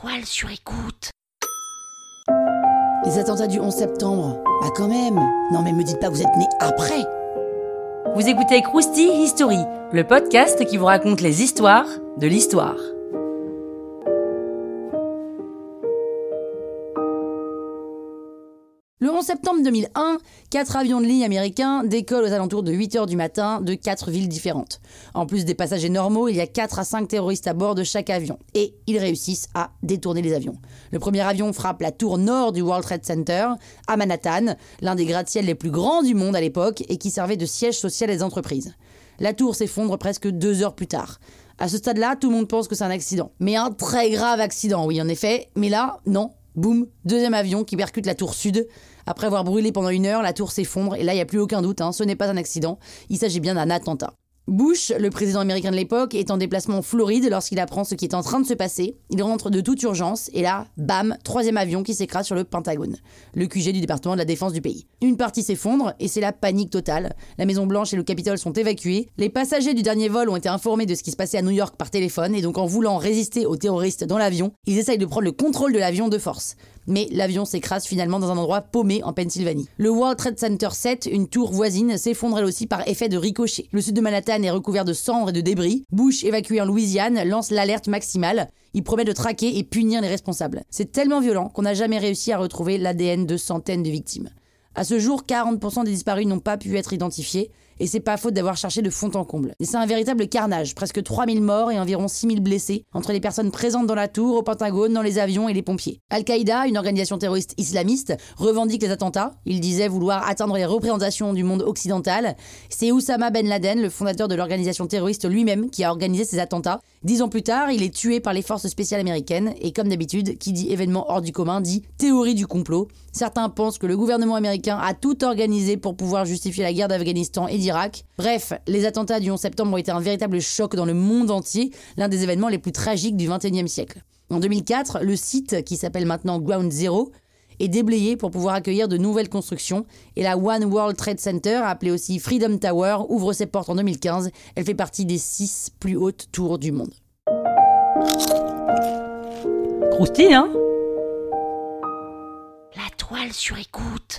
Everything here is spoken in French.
toile sur écoute. Les attentats du 11 septembre Ah quand même Non mais me dites pas que vous êtes né après Vous écoutez Krusty History, le podcast qui vous raconte les histoires de l'histoire. Le 11 septembre 2001, quatre avions de ligne américains décollent aux alentours de 8h du matin de quatre villes différentes. En plus des passagers normaux, il y a 4 à 5 terroristes à bord de chaque avion. Et ils réussissent à détourner les avions. Le premier avion frappe la tour nord du World Trade Center, à Manhattan, l'un des gratte-ciels les plus grands du monde à l'époque et qui servait de siège social des entreprises. La tour s'effondre presque deux heures plus tard. À ce stade-là, tout le monde pense que c'est un accident. Mais un très grave accident, oui, en effet. Mais là, non, Boum, deuxième avion qui percute la tour sud. Après avoir brûlé pendant une heure, la tour s'effondre et là, il n'y a plus aucun doute, hein, ce n'est pas un accident, il s'agit bien d'un attentat. Bush, le président américain de l'époque, est en déplacement en Floride lorsqu'il apprend ce qui est en train de se passer. Il rentre de toute urgence et là, bam, troisième avion qui s'écrase sur le Pentagone, le QG du département de la défense du pays. Une partie s'effondre et c'est la panique totale. La Maison Blanche et le Capitole sont évacués. Les passagers du dernier vol ont été informés de ce qui se passait à New York par téléphone et donc en voulant résister aux terroristes dans l'avion, ils essayent de prendre le contrôle de l'avion de force mais l'avion s'écrase finalement dans un endroit paumé en Pennsylvanie. Le World Trade Center 7, une tour voisine, s'effondre elle aussi par effet de ricochet. Le sud de Manhattan est recouvert de cendres et de débris. Bush, évacué en Louisiane, lance l'alerte maximale. Il promet de traquer et punir les responsables. C'est tellement violent qu'on n'a jamais réussi à retrouver l'ADN de centaines de victimes. À ce jour, 40% des disparus n'ont pas pu être identifiés, et c'est pas faute d'avoir cherché de fond en comble. C'est un véritable carnage, presque 3000 morts et environ 6000 blessés, entre les personnes présentes dans la tour, au Pentagone, dans les avions et les pompiers. Al-Qaïda, une organisation terroriste islamiste, revendique les attentats. Il disait vouloir atteindre les représentations du monde occidental. C'est Oussama Ben Laden, le fondateur de l'organisation terroriste lui-même, qui a organisé ces attentats. Dix ans plus tard, il est tué par les forces spéciales américaines, et comme d'habitude, qui dit événement hors du commun dit théorie du complot. Certains pensent que le gouvernement américain a tout organisé pour pouvoir justifier la guerre d'Afghanistan et. Bref, les attentats du 11 septembre ont été un véritable choc dans le monde entier, l'un des événements les plus tragiques du XXIe siècle. En 2004, le site, qui s'appelle maintenant Ground Zero, est déblayé pour pouvoir accueillir de nouvelles constructions. Et la One World Trade Center, appelée aussi Freedom Tower, ouvre ses portes en 2015. Elle fait partie des six plus hautes tours du monde. Croustille, hein? La toile sur écoute.